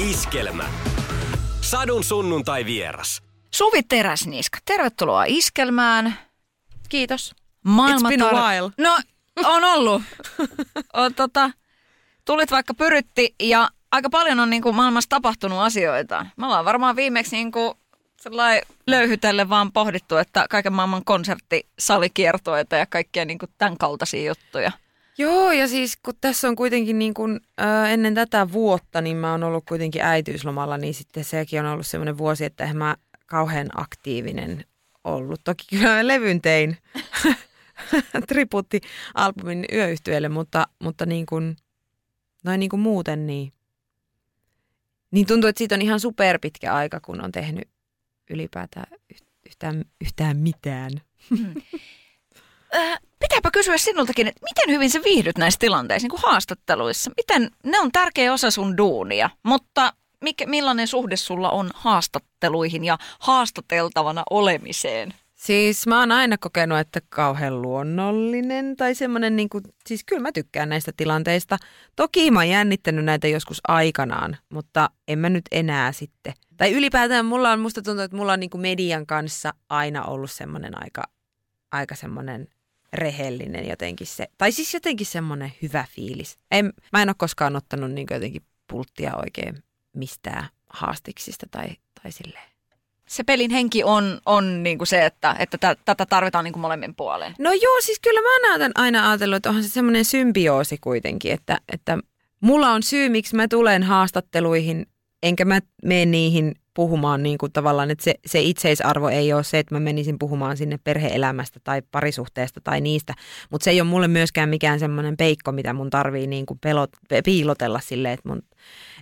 Iskelmä. Sadun sunnuntai vieras. Suvi Teräsniska, tervetuloa Iskelmään. Kiitos. It's been a while. No, on ollut. on, tota, tulit vaikka pyrytti ja aika paljon on niin kuin, maailmassa tapahtunut asioita. Me ollaan varmaan viimeksi niin kuin, löyhytelle vaan pohdittu, että kaiken maailman konserttisalikiertoita ja kaikkia niin kuin, tämän kaltaisia juttuja. Joo, ja siis kun tässä on kuitenkin niin kun, äh, ennen tätä vuotta, niin mä oon ollut kuitenkin äitiyslomalla, niin sitten sekin on ollut semmoinen vuosi, että eihän mä kauhean aktiivinen ollut. Toki kyllä mä levyn tein tributti-albumin yöyhtyölle, mutta, mutta niin kuin, noin niin kuin muuten niin, niin tuntuu, että siitä on ihan superpitkä aika, kun on tehnyt ylipäätään yhtään, yhtään mitään. Mm. Pitääpä kysyä sinultakin, että miten hyvin sä viihdyt näissä tilanteissa, niin kuin haastatteluissa? Miten, ne on tärkeä osa sun duunia, mutta mikä, millainen suhde sulla on haastatteluihin ja haastateltavana olemiseen? Siis mä oon aina kokenut, että kauhean luonnollinen tai semmoinen, niin kuin, siis kyllä mä tykkään näistä tilanteista. Toki mä oon jännittänyt näitä joskus aikanaan, mutta en mä nyt enää sitten. Tai ylipäätään mulla on, musta tuntuu, että mulla on niin kuin median kanssa aina ollut semmoinen aika, aika semmoinen rehellinen jotenkin se, tai siis jotenkin semmoinen hyvä fiilis. En, mä en ole koskaan ottanut niin jotenkin pulttia oikein mistään haastiksista tai, tai silleen. Se pelin henki on, on niin kuin se, että, että tätä tarvitaan niin kuin molemmin puoleen. No joo, siis kyllä mä oon aina ajatellut, että onhan se semmoinen symbioosi kuitenkin, että, että mulla on syy, miksi mä tulen haastatteluihin, enkä mä mene niihin puhumaan niin kuin tavallaan, että se, se itseisarvo ei ole se, että mä menisin puhumaan sinne perheelämästä tai parisuhteesta tai niistä, mutta se ei ole mulle myöskään mikään semmoinen peikko, mitä mun tarvii niin kuin pelot, piilotella silleen, että, mun,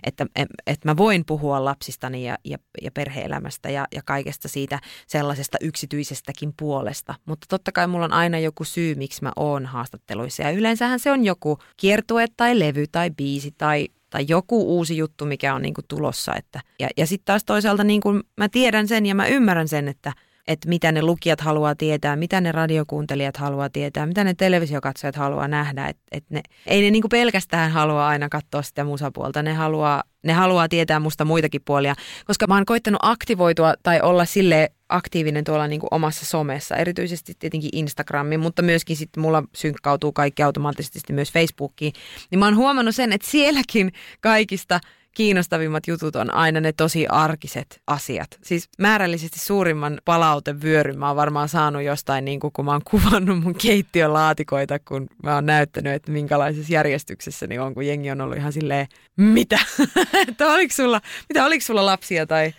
että, että mä voin puhua lapsistani ja, ja, ja perheelämästä ja, ja kaikesta siitä sellaisesta yksityisestäkin puolesta, mutta totta kai mulla on aina joku syy, miksi mä oon haastatteluissa. Ja yleensähän se on joku kiertue tai levy tai biisi tai tai joku uusi juttu, mikä on niin kuin tulossa. Että, ja ja sitten taas toisaalta niin kuin mä tiedän sen ja mä ymmärrän sen, että, että mitä ne lukijat haluaa tietää, mitä ne radiokuuntelijat haluaa tietää, mitä ne televisiokatsojat haluaa nähdä. Et, et ne, ei ne niin kuin pelkästään halua aina katsoa sitä musapuolta, ne haluaa, ne haluaa tietää musta muitakin puolia, koska mä oon koittanut aktivoitua tai olla sille aktiivinen tuolla niin kuin omassa somessa, erityisesti tietenkin Instagramiin, mutta myöskin sitten mulla synkkautuu kaikki automaattisesti myös Facebookiin, niin mä oon huomannut sen, että sielläkin kaikista – kiinnostavimmat jutut on aina ne tosi arkiset asiat. Siis määrällisesti suurimman palautevyöryn mä oon varmaan saanut jostain, niin kun mä oon kuvannut mun keittiön laatikoita, kun mä oon näyttänyt, että minkälaisessa järjestyksessä niin on, kun jengi on ollut ihan silleen, mitä? että oliko sulla, mitä oliko sulla lapsia tai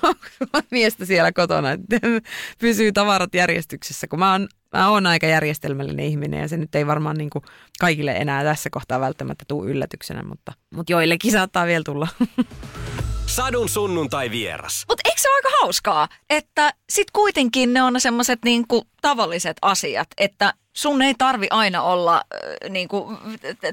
miestä siellä kotona, että pysyy tavarat järjestyksessä, kun mä oon mä oon aika järjestelmällinen ihminen ja se nyt ei varmaan niin kuin kaikille enää tässä kohtaa välttämättä tule yllätyksenä, mutta, mutta joillekin saattaa vielä tulla. Sadun sunnuntai vieras. Eikö se ole aika hauskaa, että sit kuitenkin ne on semmoiset niinku tavalliset asiat, että sun ei tarvi aina olla äh, niinku,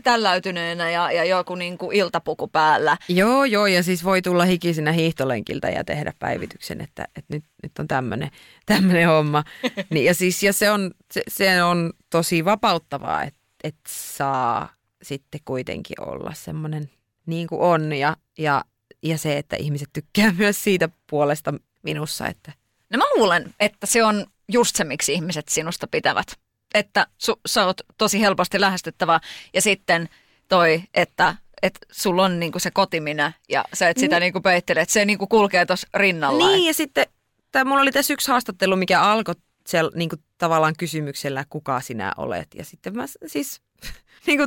tälläytyneenä ja, ja joku niinku iltapuku päällä. Joo, joo, ja siis voi tulla hikisinä hiihtolenkiltä ja tehdä päivityksen, että, että nyt, nyt on tämmöinen homma. niin, ja siis ja se, on, se, se on tosi vapauttavaa, että, että saa sitten kuitenkin olla semmoinen niin kuin on ja, ja ja se, että ihmiset tykkää myös siitä puolesta minussa. Että. No mä luulen, että se on just se, miksi ihmiset sinusta pitävät. Että su, sä oot tosi helposti lähestyttävä ja sitten toi, että että sulla on niinku se kotiminä ja sä et sitä niin. niinku peittele, että se niinku kulkee tuossa rinnalla. Niin ja sitten, tää, mulla oli tässä yksi haastattelu, mikä alkoi siellä niinku tavallaan kysymyksellä, kuka sinä olet. Ja sitten mä siis, niinku,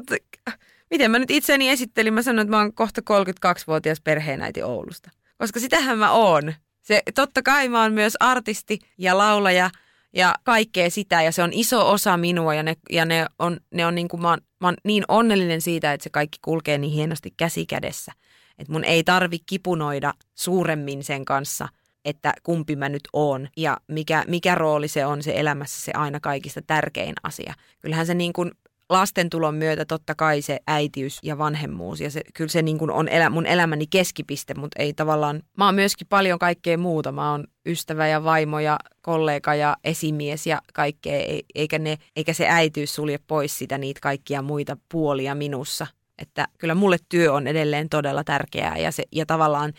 miten mä nyt itseäni esittelin, mä sanoin, että mä oon kohta 32-vuotias perheenäiti Oulusta. Koska sitähän mä oon. Se, totta kai mä oon myös artisti ja laulaja ja kaikkea sitä ja se on iso osa minua ja ne, ja ne on, ne on niin kuin, mä, oon, mä oon niin onnellinen siitä, että se kaikki kulkee niin hienosti käsi kädessä. Että mun ei tarvi kipunoida suuremmin sen kanssa, että kumpi mä nyt oon ja mikä, mikä rooli se on se elämässä se aina kaikista tärkein asia. Kyllähän se niin kuin lastentulon myötä totta kai se äitiys ja vanhemmuus ja se, kyllä se niin kuin on elä, mun elämäni keskipiste, mutta ei tavallaan, mä oon myöskin paljon kaikkea muuta. Mä oon ystävä ja vaimo ja kollega ja esimies ja kaikkea, eikä, ne, eikä se äitiys sulje pois sitä niitä kaikkia muita puolia minussa. Että kyllä mulle työ on edelleen todella tärkeää ja, se, ja tavallaan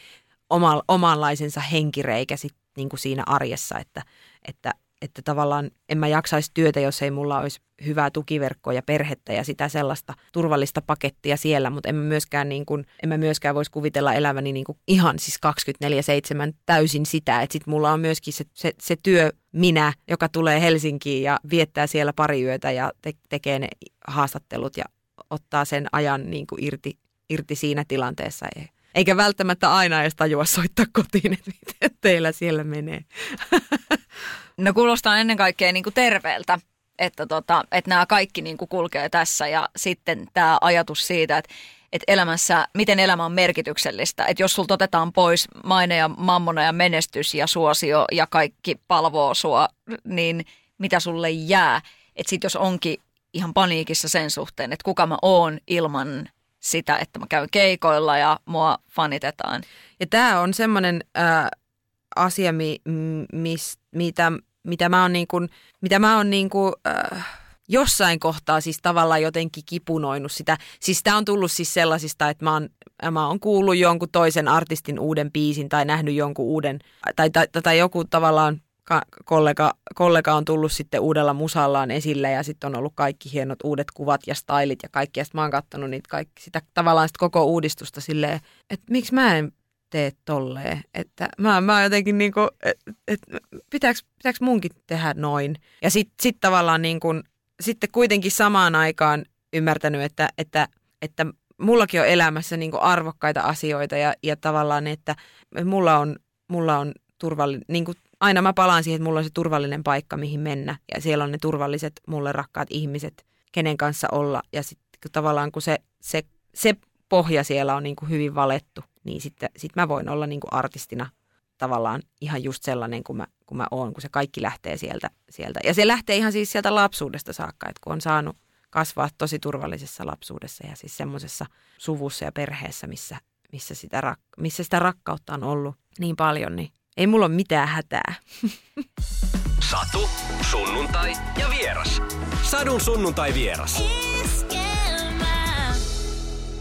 oma, omanlaisensa henkireikä sit, niin kuin siinä arjessa, että, että, että tavallaan en mä jaksaisi työtä, jos ei mulla olisi hyvää tukiverkkoa ja perhettä ja sitä sellaista turvallista pakettia siellä, mutta en mä myöskään, niin kuin, en mä myöskään voisi kuvitella eläväni niin kuin ihan siis 24-7 täysin sitä, että sit mulla on myöskin se, se, se työ minä, joka tulee Helsinkiin ja viettää siellä pari yötä ja te, tekee ne haastattelut ja ottaa sen ajan niin kuin irti, irti siinä tilanteessa. Eikä välttämättä aina edes tajua soittaa kotiin, että miten teillä siellä menee. No kuulostaa ennen kaikkea niin kuin terveeltä, että, tota, että nämä kaikki niin kuin kulkee tässä ja sitten tämä ajatus siitä, että, että elämässä, miten elämä on merkityksellistä. Että jos sulta otetaan pois maine ja mammona ja menestys ja suosio ja kaikki palvoo sua, niin mitä sulle jää? Että sitten jos onkin ihan paniikissa sen suhteen, että kuka mä oon ilman sitä, että mä käyn keikoilla ja mua fanitetaan. Ja tämä on semmoinen äh, asia, mi, mis, mitä, mitä mä oon, niin kuin, mitä mä oon niin kuin, äh, jossain kohtaa siis tavallaan jotenkin kipunoinut sitä. Siis tämä on tullut siis sellaisista, että mä oon, mä oon kuullut jonkun toisen artistin uuden biisin tai nähnyt jonkun uuden, tai, tai, tai joku tavallaan kollega, kollega on tullut sitten uudella musallaan esille ja sitten on ollut kaikki hienot uudet kuvat ja stylit ja kaikki. Ja sitten mä oon katsonut niitä kaikki, sitä tavallaan sit koko uudistusta silleen, että miksi mä en tee tolleen. Että mä, mä jotenkin niinku, että et, pitääkö, munkin tehdä noin. Ja sitten sit tavallaan niinku, sitten kuitenkin samaan aikaan ymmärtänyt, että, että, että mullakin on elämässä niinku arvokkaita asioita ja, ja tavallaan, että mulla on, mulla on turvallinen, niin kuin aina mä palaan siihen, että mulla on se turvallinen paikka, mihin mennä. Ja siellä on ne turvalliset, mulle rakkaat ihmiset, kenen kanssa olla. Ja sitten tavallaan kun se, se, se pohja siellä on niin kuin hyvin valettu, niin sitten sit mä voin olla niin kuin artistina tavallaan ihan just sellainen kuin mä, kuin mä oon, kun se kaikki lähtee sieltä, sieltä. Ja se lähtee ihan siis sieltä lapsuudesta saakka, että kun on saanut kasvaa tosi turvallisessa lapsuudessa ja siis semmoisessa suvussa ja perheessä, missä, missä, sitä rak- missä sitä rakkautta on ollut niin paljon, niin ei mulla ole mitään hätää. Satu, sunnuntai ja vieras. Sadun sunnuntai vieras.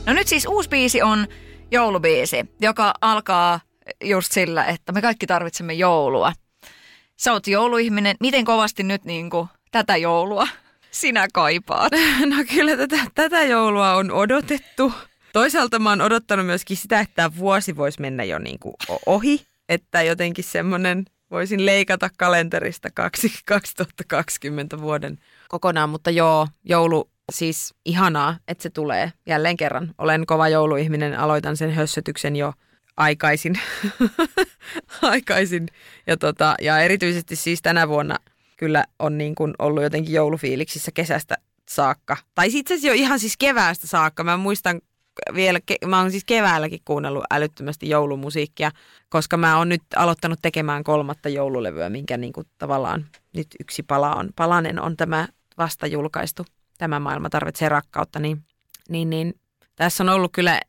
No nyt siis uusi biisi on joulubiisi, joka alkaa just sillä, että me kaikki tarvitsemme joulua. Sä oot jouluihminen. Miten kovasti nyt niin kuin, tätä joulua sinä kaipaat? No kyllä tätä, tätä joulua on odotettu. Toisaalta mä oon odottanut myöskin sitä, että vuosi voisi mennä jo niin kuin ohi että jotenkin semmoinen voisin leikata kalenterista 2020 vuoden kokonaan, mutta joo, joulu siis ihanaa, että se tulee jälleen kerran. Olen kova jouluihminen, aloitan sen hössötyksen jo aikaisin. aikaisin. Ja, tota, ja erityisesti siis tänä vuonna kyllä on niin kuin ollut jotenkin joulufiiliksissä kesästä saakka. Tai itse asiassa jo ihan siis keväästä saakka. Mä muistan vielä, mä oon siis keväälläkin kuunnellut älyttömästi joulumusiikkia, koska mä oon nyt aloittanut tekemään kolmatta joululevyä, minkä niin kuin tavallaan nyt yksi pala on, palanen on tämä vasta julkaistu, Tämä maailma tarvitsee rakkautta, niin, niin, niin tässä on ollut kyllä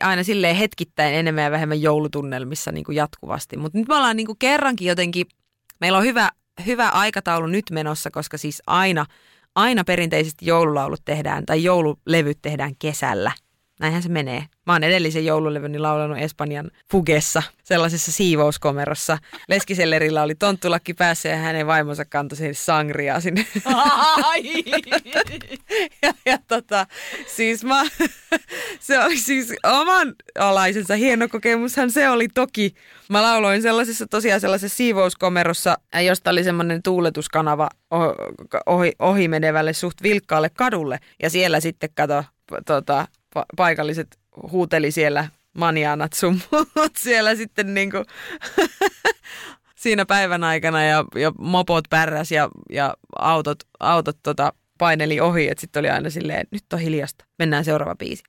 aina silleen hetkittäin enemmän ja vähemmän joulutunnelmissa niin kuin jatkuvasti, mutta nyt me ollaan niin kuin kerrankin jotenkin, meillä on hyvä, hyvä aikataulu nyt menossa, koska siis aina, aina perinteisesti joululaulut tehdään tai joululevyt tehdään kesällä – Näinhän se menee. Mä oon edellisen joululevyni laulanut Espanjan Fugessa, sellaisessa siivouskomerossa. Leskisellerillä oli tonttulakki päässä ja hänen vaimonsa kantoi sen sangriaa sinne. ja, ja tota, siis mä, se oli siis oman alaisensa hieno kokemushan se oli toki. Mä lauloin sellaisessa tosiaan sellaisessa siivouskomerossa, josta oli semmoinen tuuletuskanava ohi, ohi menevälle suht vilkkaalle kadulle. Ja siellä sitten kato, tota, pa- paikalliset huuteli siellä manianat sun muut siellä sitten niin kuin siinä päivän aikana ja, ja mopot pärräs ja, ja autot, autot tota, paineli ohi, että sitten oli aina silleen, nyt on hiljasta, mennään seuraava biisi.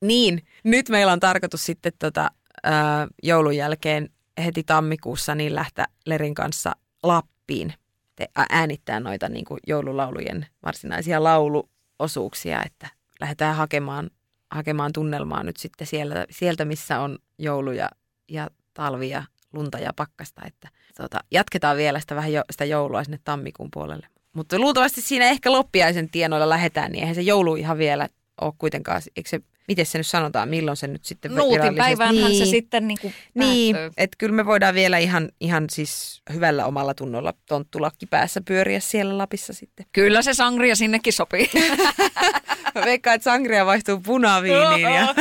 Niin, nyt meillä on tarkoitus sitten tota, ää, joulun jälkeen heti tammikuussa niin lähteä Lerin kanssa Lappiin te, äänittää noita niin kuin joululaulujen varsinaisia lauluosuuksia, että lähdetään hakemaan hakemaan tunnelmaa nyt sitten siellä, sieltä, missä on joulu ja, ja talvi ja lunta ja pakkasta. Että, tuota, jatketaan vielä sitä vähän jo, sitä joulua sinne tammikuun puolelle. Mutta luultavasti siinä ehkä loppiaisen tienoilla lähdetään, niin eihän se joulu ihan vielä ole kuitenkaan, eikö se, miten se nyt sanotaan, milloin se nyt sitten virallisesti- niin. se sitten niin kuin Niin, että kyllä me voidaan vielä ihan, ihan siis hyvällä omalla tunnolla tonttulakki päässä pyöriä siellä Lapissa sitten. Kyllä se sangria sinnekin sopii. Mä veikkaan, että sangria vaihtuu punaviiniin. Ja,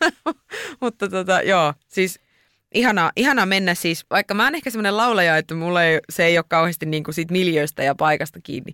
mutta tota, joo, siis ihanaa, ihanaa mennä siis, vaikka mä oon ehkä semmoinen laulaja, että mulla ei, se ei ole kauheasti niin kuin siitä miljöistä ja paikasta kiinni.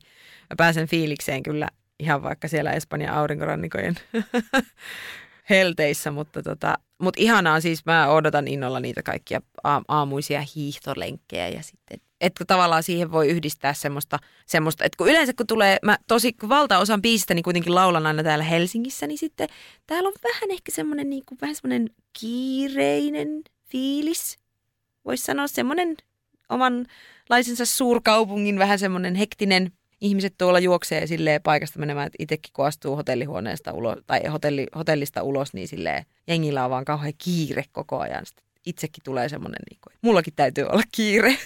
Mä pääsen fiilikseen kyllä ihan vaikka siellä Espanjan aurinkorannikojen helteissä, mutta tota, mut ihanaa siis, mä odotan innolla niitä kaikkia aamuisia hiihtolenkkejä ja sitten, että tavallaan siihen voi yhdistää semmoista, semmoista, että kun yleensä kun tulee, mä tosi kun valtaosan biisistä niin kuitenkin laulan aina täällä Helsingissä, niin sitten täällä on vähän ehkä semmoinen niin kuin, vähän semmoinen kiireinen fiilis, voisi sanoa semmoinen omanlaisensa suurkaupungin vähän semmoinen hektinen, ihmiset tuolla juoksee silleen paikasta menemään, että itsekin kun astuu hotellihuoneesta ulos, tai hotelli, hotellista ulos, niin silleen jengillä on vaan kauhean kiire koko ajan. Sitten itsekin tulee semmoinen, niin kuin, mullakin täytyy olla kiire.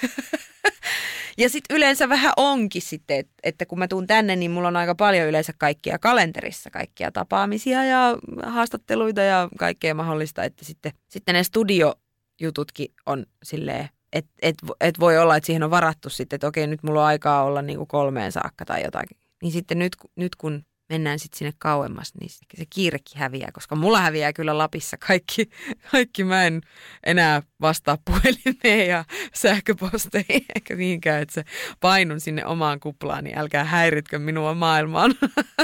ja sitten yleensä vähän onkin sitten, että, että kun mä tuun tänne, niin mulla on aika paljon yleensä kaikkia kalenterissa, kaikkia tapaamisia ja haastatteluita ja kaikkea mahdollista, että sitten, sitten ne studiojututkin on silleen, että et, et voi olla, että siihen on varattu sitten, että okei, nyt mulla on aikaa olla niinku kolmeen saakka tai jotakin. Niin sitten nyt, nyt kun mennään sitten sinne kauemmas, niin se kiirekin häviää, koska mulla häviää kyllä Lapissa kaikki, kaikki mä en enää vastaa puhelimeen ja sähköposteihin eikä niinkään, että se painun sinne omaan kuplaan, niin älkää häiritkö minua maailmaan,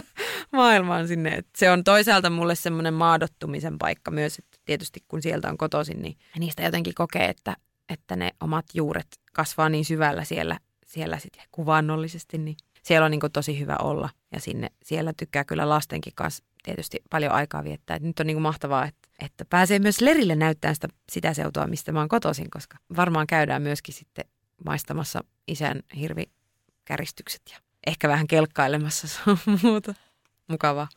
maailmaan sinne. Et se on toisaalta mulle semmoinen maadottumisen paikka myös, että tietysti kun sieltä on kotoisin, niin niistä jotenkin kokee, että, että ne omat juuret kasvaa niin syvällä siellä, siellä sitten kuvannollisesti, niin siellä on niin tosi hyvä olla ja sinne, siellä tykkää kyllä lastenkin kanssa tietysti paljon aikaa viettää. Et nyt on niin mahtavaa, että, että pääsee myös lerille näyttämään sitä, sitä seutua, mistä mä oon kotoisin, koska varmaan käydään myöskin sitten maistamassa isän hirvikäristykset ja ehkä vähän kelkkailemassa, muuta mukavaa.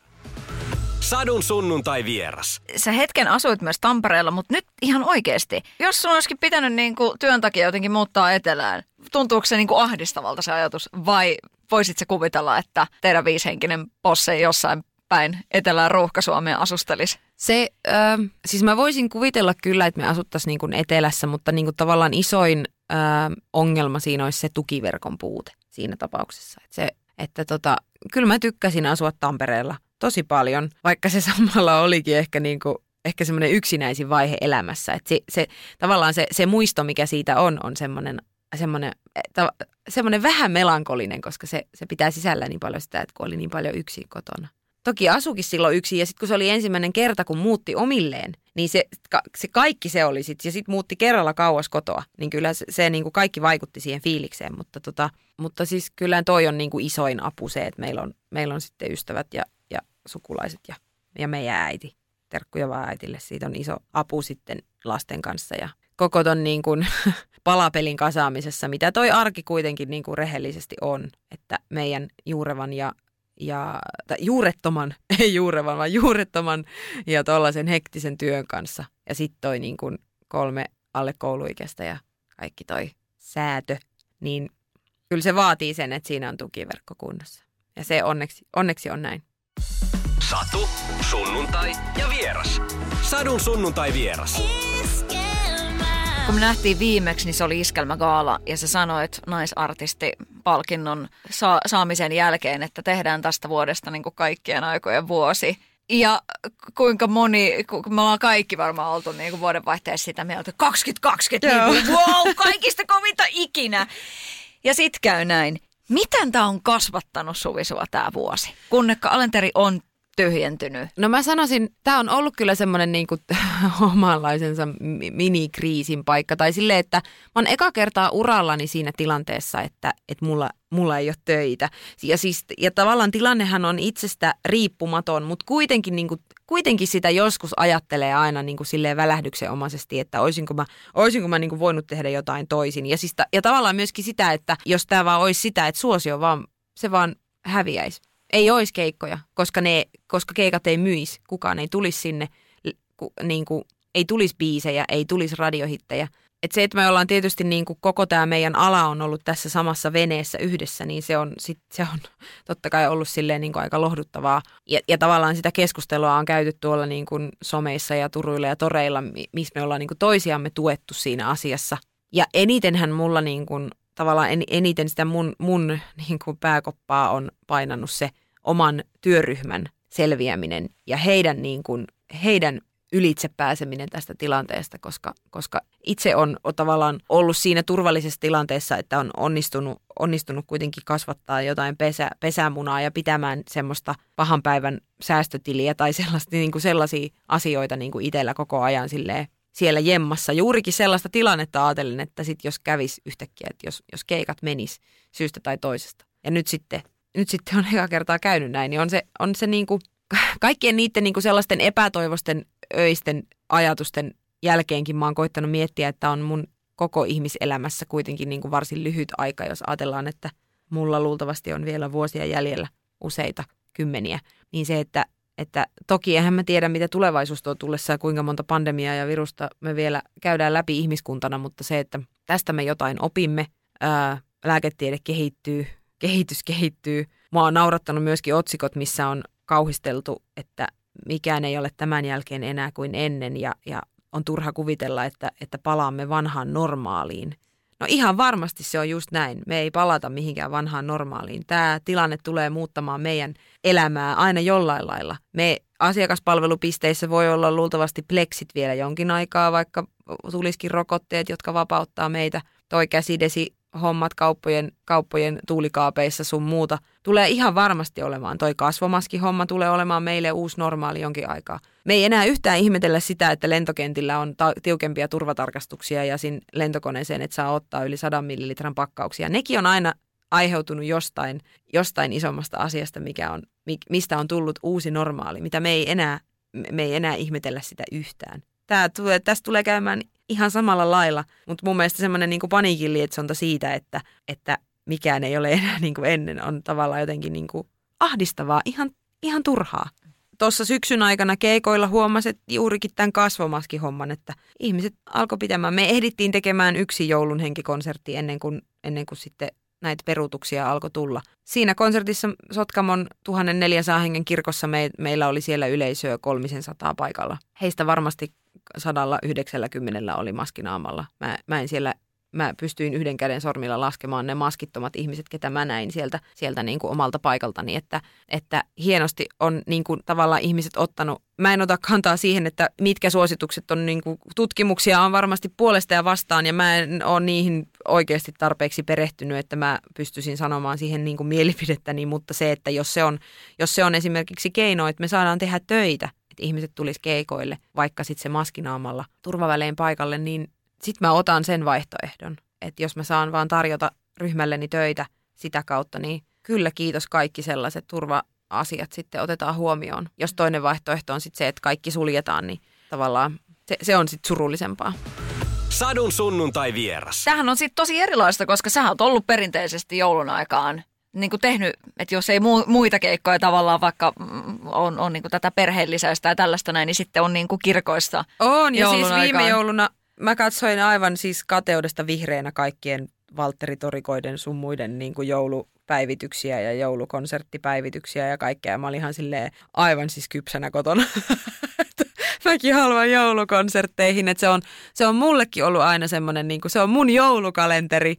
Sadun sunnuntai vieras. Sä hetken asuit myös Tampereella, mutta nyt ihan oikeasti. Jos sun olisikin pitänyt niin kuin työn takia jotenkin muuttaa etelään, tuntuuko se niin kuin ahdistavalta se ajatus vai voisit se kuvitella, että teidän viishenkinen posse jossain päin etelään ruuhka-Suomeen asustelisi? Se, ö, siis mä voisin kuvitella kyllä, että me asuttaisiin niin kuin etelässä, mutta niin kuin tavallaan isoin ö, ongelma siinä olisi se tukiverkon puute siinä tapauksessa. Että, se, että tota, kyllä mä tykkäsin asua Tampereella tosi paljon, vaikka se samalla olikin ehkä niin kuin ehkä semmoinen yksinäisin vaihe elämässä. Että se, se, tavallaan se, se muisto, mikä siitä on, on semmoinen, semmoinen, ta, semmoinen vähän melankolinen, koska se, se pitää sisällä niin paljon sitä, että kun oli niin paljon yksin kotona. Toki asukin silloin yksin ja sitten kun se oli ensimmäinen kerta, kun muutti omilleen, niin se, ka, se kaikki se oli sitten. Ja sitten muutti kerralla kauas kotoa, niin kyllä se, se niin kuin kaikki vaikutti siihen fiilikseen. Mutta, tota, mutta siis kyllä toi on niin kuin isoin apu se, että meillä on, meillä on sitten ystävät ja sukulaiset ja, ja meidän äiti. Terkkuja vaan äitille. Siitä on iso apu sitten lasten kanssa ja koko ton niin kuin palapelin kasaamisessa, mitä toi arki kuitenkin niin kuin rehellisesti on. Että meidän juurevan ja ja tai juurettoman, ei juurevan, vaan juurettoman ja tuollaisen hektisen työn kanssa. Ja sitten toi niin kuin kolme alle kouluikäistä ja kaikki toi säätö, niin kyllä se vaatii sen, että siinä on tukiverkko kunnossa. Ja se onneksi, onneksi on näin. Satu, sunnuntai ja vieras. Sadun sunnuntai vieras. Kun me nähtiin viimeksi, niin se oli Iskelmägaala ja sä sanoit naisartistipalkinnon sa- saamisen jälkeen, että tehdään tästä vuodesta niin kuin kaikkien aikojen vuosi. Ja kuinka moni, kun me ollaan kaikki varmaan oltu niin kuin vuodenvaihteessa sitä mieltä, 2020, niin kuin, wow, kaikista kovinta ikinä. Ja sit käy näin. Miten tämä on kasvattanut Suvisua tämä vuosi? Kunnekka Alenteri on tyhjentynyt. No mä sanoisin, tämä on ollut kyllä semmoinen niinku omanlaisensa mi- minikriisin paikka. Tai silleen, että mä oon eka kertaa urallani siinä tilanteessa, että, että mulla, mulla ei ole töitä. Ja, siis, ja tavallaan tilannehan on itsestä riippumaton, mutta kuitenkin, niinku, kuitenkin sitä joskus ajattelee aina niinku silleen välähdyksenomaisesti, että olisinko mä, olisinko mä niinku voinut tehdä jotain toisin. Ja, siis, ja tavallaan myöskin sitä, että jos tämä vaan olisi sitä, että suosio vaan, se vaan häviäisi ei olisi keikkoja, koska, ne, koska keikat ei myisi. Kukaan ei tulisi sinne, ku, niin kuin, ei tulisi biisejä, ei tulisi radiohittejä. Et se, että me ollaan tietysti niin kuin koko tämä meidän ala on ollut tässä samassa veneessä yhdessä, niin se on, sit, se on totta kai ollut silleen niin kuin aika lohduttavaa. Ja, ja tavallaan sitä keskustelua on käyty tuolla niin kuin someissa ja turuilla ja toreilla, missä me ollaan niin kuin toisiamme tuettu siinä asiassa. Ja enitenhän mulla niin kuin, tavallaan en, eniten sitä mun, mun niin kuin pääkoppaa on painannut se oman työryhmän selviäminen ja heidän, niin kuin, heidän ylitse pääseminen tästä tilanteesta, koska, koska itse on, on tavallaan ollut siinä turvallisessa tilanteessa, että on onnistunut, onnistunut kuitenkin kasvattaa jotain pesä, pesämunaa ja pitämään semmoista pahan päivän säästötiliä tai sellaista, niin kuin sellaisia asioita niin kuin itsellä koko ajan silleen siellä jemmassa. Juurikin sellaista tilannetta ajatellen, että sit jos kävis yhtäkkiä, että jos, jos keikat menis syystä tai toisesta. Ja nyt sitten, nyt sitten on eka kertaa käynyt näin, niin on se, on se niin kuin, kaikkien niiden niin kuin sellaisten epätoivosten öisten ajatusten jälkeenkin mä oon koittanut miettiä, että on mun koko ihmiselämässä kuitenkin niin kuin varsin lyhyt aika, jos ajatellaan, että mulla luultavasti on vielä vuosia jäljellä useita kymmeniä, niin se, että että toki eihän mä tiedä, mitä tulevaisuus tuo tullessa ja kuinka monta pandemiaa ja virusta me vielä käydään läpi ihmiskuntana, mutta se, että tästä me jotain opimme, ää, lääketiede kehittyy, kehitys kehittyy. Mua on naurattanut myöskin otsikot, missä on kauhisteltu, että mikään ei ole tämän jälkeen enää kuin ennen ja, ja on turha kuvitella, että, että palaamme vanhaan normaaliin – No ihan varmasti se on just näin. Me ei palata mihinkään vanhaan normaaliin. Tämä tilanne tulee muuttamaan meidän elämää aina jollain lailla. Me asiakaspalvelupisteissä voi olla luultavasti pleksit vielä jonkin aikaa, vaikka tulisikin rokotteet, jotka vapauttaa meitä. Toi käsidesi hommat kauppojen, kauppojen tuulikaapeissa sun muuta. Tulee ihan varmasti olemaan. Toi kasvomaski homma tulee olemaan meille uusi normaali jonkin aikaa. Me ei enää yhtään ihmetellä sitä, että lentokentillä on ta- tiukempia turvatarkastuksia ja siinä lentokoneeseen et saa ottaa yli 100 millilitran pakkauksia. Nekin on aina aiheutunut jostain, jostain isommasta asiasta, mikä on, mistä on tullut uusi normaali, mitä me ei enää, me ei enää ihmetellä sitä yhtään. Tää tulee, tästä tulee käymään ihan samalla lailla, mutta mun mielestä semmoinen niin paniikin lietsonta siitä, että, että mikään ei ole enää niin kuin ennen, on tavallaan jotenkin niin kuin ahdistavaa, ihan, ihan turhaa. Tuossa syksyn aikana keikoilla huomasit juurikin tämän kasvomaskihomman, että ihmiset alkoi pitämään. Me ehdittiin tekemään yksi joulun henkikonsertti ennen kuin, ennen kuin sitten näitä peruutuksia alkoi tulla. Siinä konsertissa Sotkamon 1400 hengen kirkossa me, meillä oli siellä yleisöä 300 paikalla. Heistä varmasti 190 oli maskinaamalla. Mä, mä en siellä mä pystyin yhden käden sormilla laskemaan ne maskittomat ihmiset, ketä mä näin sieltä, sieltä niin kuin omalta paikaltani, että, että hienosti on niin kuin tavallaan ihmiset ottanut, mä en ota kantaa siihen, että mitkä suositukset on, niin kuin, tutkimuksia on varmasti puolesta ja vastaan, ja mä en ole niihin oikeasti tarpeeksi perehtynyt, että mä pystyisin sanomaan siihen niin kuin mielipidettäni, mutta se, että jos se, on, jos se on esimerkiksi keino, että me saadaan tehdä töitä, että ihmiset tulisi keikoille, vaikka sitten se maskinaamalla turvavälein paikalle, niin sitten mä otan sen vaihtoehdon. Että jos mä saan vaan tarjota ryhmälleni töitä sitä kautta, niin kyllä kiitos kaikki sellaiset turva-asiat sitten otetaan huomioon. Jos toinen vaihtoehto on sitten se, että kaikki suljetaan, niin tavallaan se, se on sitten surullisempaa. Sadun sunnuntai vieras. Tämähän on sitten tosi erilaista, koska sä oot ollut perinteisesti joulun aikaan niin kuin tehnyt, että jos ei muita keikkoja tavallaan vaikka on, on niin kuin tätä perheellisäistä ja tällaista näin, niin sitten on niin kuin kirkoissa On, ja siis viime aikaan. jouluna mä katsoin aivan siis kateudesta vihreänä kaikkien Valtteri Torikoiden sun muiden niin kuin joulupäivityksiä ja joulukonserttipäivityksiä ja kaikkea. Mä olin ihan silleen aivan siis kypsänä kotona. Mäkin haluan joulukonsertteihin, että se on, se on mullekin ollut aina semmoinen, niin se on mun joulukalenteri,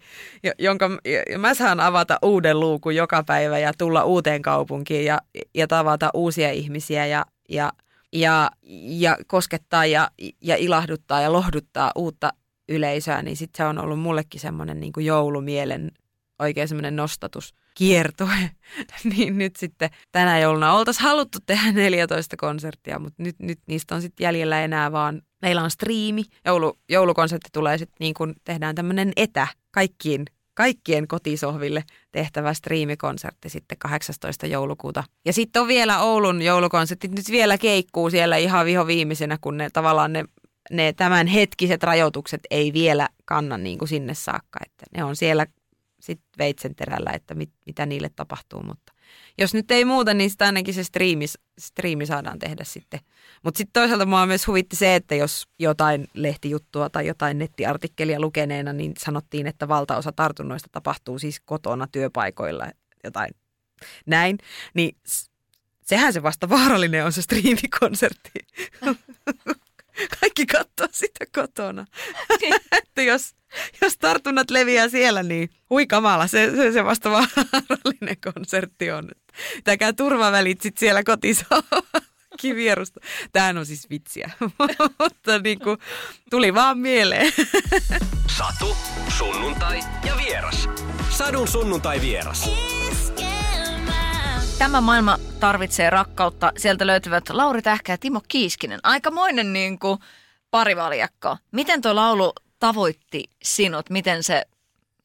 jonka mä saan avata uuden luukun joka päivä ja tulla uuteen kaupunkiin ja, ja tavata uusia ihmisiä ja, ja ja, ja koskettaa ja, ja ilahduttaa ja lohduttaa uutta yleisöä, niin sitten se on ollut mullekin semmoinen niin joulumielen oikein semmoinen nostatus kiertue. niin nyt sitten tänä jouluna oltaisiin haluttu tehdä 14 konserttia, mutta nyt, nyt niistä on sitten jäljellä enää vaan, meillä on striimi. Joulu, joulukonsertti tulee sitten niin kuin tehdään tämmöinen etä kaikkiin kaikkien kotisohville tehtävä striimikonsertti sitten 18. joulukuuta. Ja sitten on vielä Oulun joulukonsertit nyt vielä keikkuu siellä ihan viho viimeisenä, kun ne tavallaan ne, ne tämän hetkiset rajoitukset ei vielä kanna niin kuin sinne saakka. Että ne on siellä sitten veitsen terällä, että mit, mitä niille tapahtuu, mutta jos nyt ei muuta, niin sitä ainakin se striimi, striimi saadaan tehdä sitten. Mutta sitten toisaalta mua myös huvitti se, että jos jotain lehtijuttua tai jotain nettiartikkelia lukeneena, niin sanottiin, että valtaosa tartunnoista tapahtuu siis kotona työpaikoilla jotain näin. Niin sehän se vasta vaarallinen on se striimikonsertti. Kaikki katsoo sitä kotona. Niin. että jos, jos tartunnat leviää siellä, niin hui kamala, se, se, se vasta vaarallinen konsertti on. Pitäkää turvavälit sit siellä kotisovaakin Tämähän on siis vitsiä, mutta niin kuin, tuli vaan mieleen. Satu, sunnuntai ja vieras. Sadun sunnuntai vieras. Tämä maailma tarvitsee rakkautta. Sieltä löytyvät Lauri Tähkä ja Timo Kiiskinen. Aikamoinen niin kuin parivaljakko. Miten tuo laulu tavoitti sinut? Miten se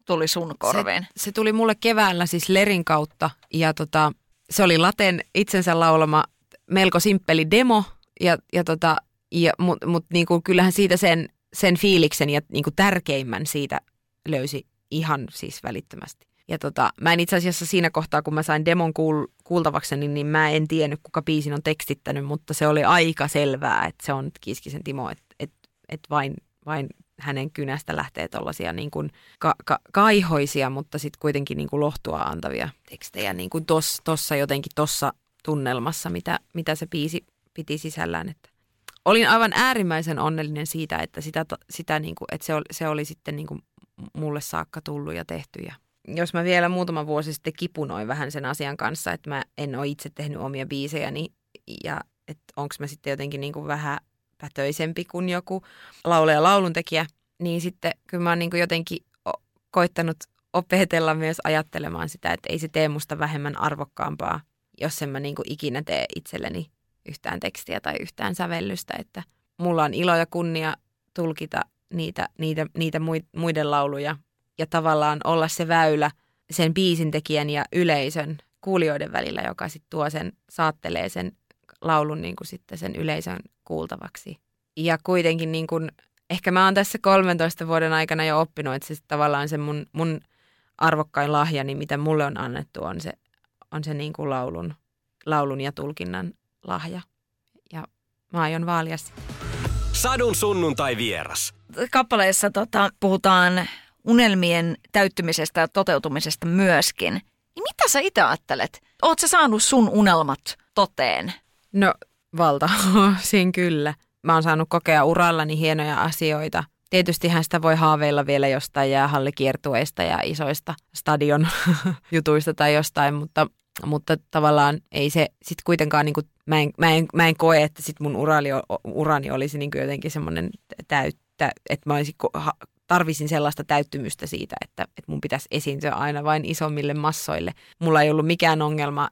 tuli sun korveen? Se, se tuli mulle keväällä siis Lerin kautta ja tota, se oli Laten itsensä laulama melko simppeli demo ja, ja tota, ja, mutta mut, niinku, kyllähän siitä sen, sen fiiliksen ja niinku, tärkeimmän siitä löysi ihan siis välittömästi. Ja tota, mä en itse asiassa siinä kohtaa, kun mä sain demon kuul- kuultavakseni, niin mä en tiennyt, kuka biisin on tekstittänyt, mutta se oli aika selvää, että se on Kiskisen Timo, että et, et vain, vain hänen kynästä lähtee tuollaisia niin kuin ka- ka- kaihoisia, mutta sitten kuitenkin niin kuin lohtua antavia tekstejä niin kuin tuossa jotenkin tuossa tunnelmassa, mitä, mitä se biisi piti sisällään. Että olin aivan äärimmäisen onnellinen siitä, että, sitä, sitä niin kuin, että se, oli, se oli sitten niin kuin mulle saakka tullut ja tehty ja jos mä vielä muutama vuosi sitten kipunoin vähän sen asian kanssa, että mä en ole itse tehnyt omia biisejäni ja että onko mä sitten jotenkin niin kuin vähän pätöisempi kuin joku lauleja lauluntekijä, niin sitten kyllä mä oon niin kuin jotenkin koittanut opetella myös ajattelemaan sitä, että ei se tee musta vähemmän arvokkaampaa, jos en mä niin kuin ikinä tee itselleni yhtään tekstiä tai yhtään sävellystä, että mulla on ilo ja kunnia tulkita niitä, niitä, niitä muiden lauluja ja tavallaan olla se väylä sen biisintekijän ja yleisön kuulijoiden välillä, joka sitten tuo sen, saattelee sen laulun niin kuin sitten sen yleisön kuultavaksi. Ja kuitenkin niin kuin, ehkä mä oon tässä 13 vuoden aikana jo oppinut, että se tavallaan se mun, mun arvokkain lahjani, mitä mulle on annettu, on se, on se niin kuin laulun, laulun ja tulkinnan lahja. Ja mä aion vaalia Sadun sunnuntai vieras. Kappaleessa tota, puhutaan unelmien täyttymisestä ja toteutumisesta myöskin. Niin mitä sä itse ajattelet? Oot sä saanut sun unelmat toteen? No valta, siinä kyllä. Mä oon saanut kokea urallani hienoja asioita. Tietystihän sitä voi haaveilla vielä jostain jäähallikiertueista ja isoista stadion jutuista tai jostain, mutta, mutta tavallaan ei se sitten kuitenkaan, niin kuin, mä, en, mä, en, mä en koe, että sit mun urani, urani olisi niin jotenkin semmoinen täyttä, että mä olisin tarvisin sellaista täyttymystä siitä, että, että mun pitäisi esiintyä aina vain isommille massoille. Mulla ei ollut mikään ongelma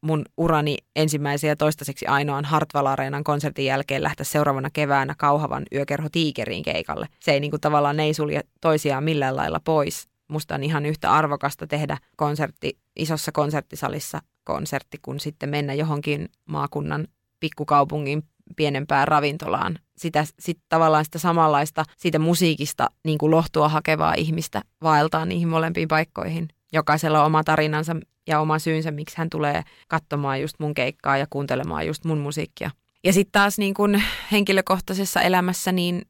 mun urani ensimmäisen ja toistaiseksi ainoan Hartwall Areenan konsertin jälkeen lähteä seuraavana keväänä Kauhavan yökerho Tiikeriin keikalle. Se ei niin kuin tavallaan ei sulje toisiaan millään lailla pois. Musta on ihan yhtä arvokasta tehdä konsertti isossa konserttisalissa konsertti, kun sitten mennä johonkin maakunnan pikkukaupungin pienempään ravintolaan. Sitä sit tavallaan sitä samanlaista siitä musiikista niin kuin lohtua hakevaa ihmistä vaeltaa niihin molempiin paikkoihin. Jokaisella on oma tarinansa ja oma syynsä, miksi hän tulee katsomaan just mun keikkaa ja kuuntelemaan just mun musiikkia. Ja sitten taas niin kuin henkilökohtaisessa elämässä, niin,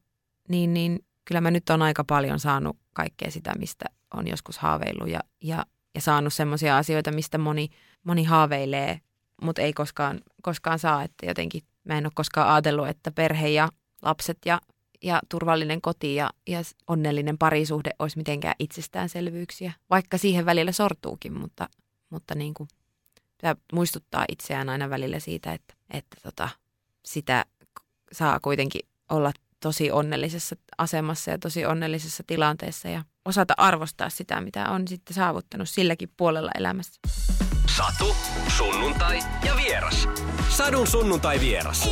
niin, niin kyllä mä nyt on aika paljon saanut kaikkea sitä, mistä on joskus haaveillut ja, ja, ja saanut semmoisia asioita, mistä moni, moni haaveilee, mutta ei koskaan, koskaan saa, että jotenkin Mä en ole koskaan ajatellut, että perhe ja lapset ja, ja turvallinen koti ja, ja onnellinen parisuhde olisi mitenkään itsestäänselvyyksiä, vaikka siihen välillä sortuukin, mutta, mutta niin kuin, tämä muistuttaa itseään aina välillä siitä, että, että tota, sitä saa kuitenkin olla tosi onnellisessa asemassa ja tosi onnellisessa tilanteessa ja osata arvostaa sitä, mitä on sitten saavuttanut silläkin puolella elämässä. Satu, sunnuntai ja vieras. Sadun sunnuntai vieras.